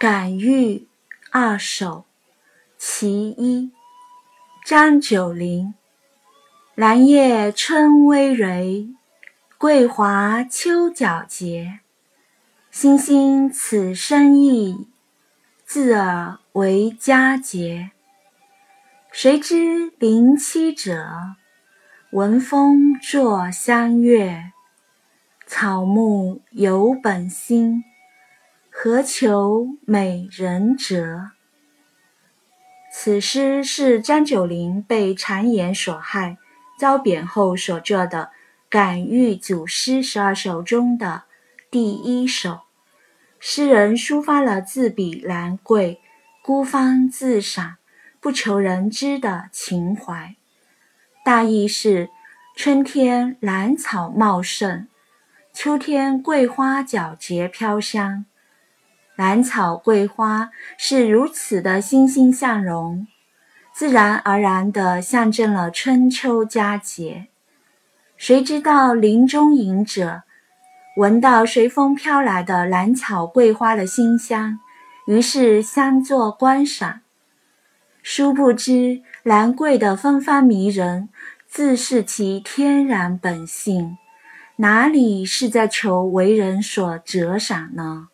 感遇二首其一，张九龄。兰叶春葳蕤，桂华秋皎洁。星星此生意，自尔为佳节。谁知林栖者，闻风作相悦。草木有本心，何求美人折？此诗是张九龄被谗言所害，遭贬后所作的《感遇组诗十二首》中的第一首。诗人抒发了自比兰桂、孤芳自赏、不求人知的情怀。大意是：春天兰草茂盛。秋天，桂花皎洁飘香，兰草桂花是如此的欣欣向荣，自然而然地象征了春秋佳节。谁知道林中隐者闻到随风飘来的兰草桂花的馨香，于是相作观赏。殊不知，兰桂的芬芳迷人，自是其天然本性。哪里是在求为人所折赏呢？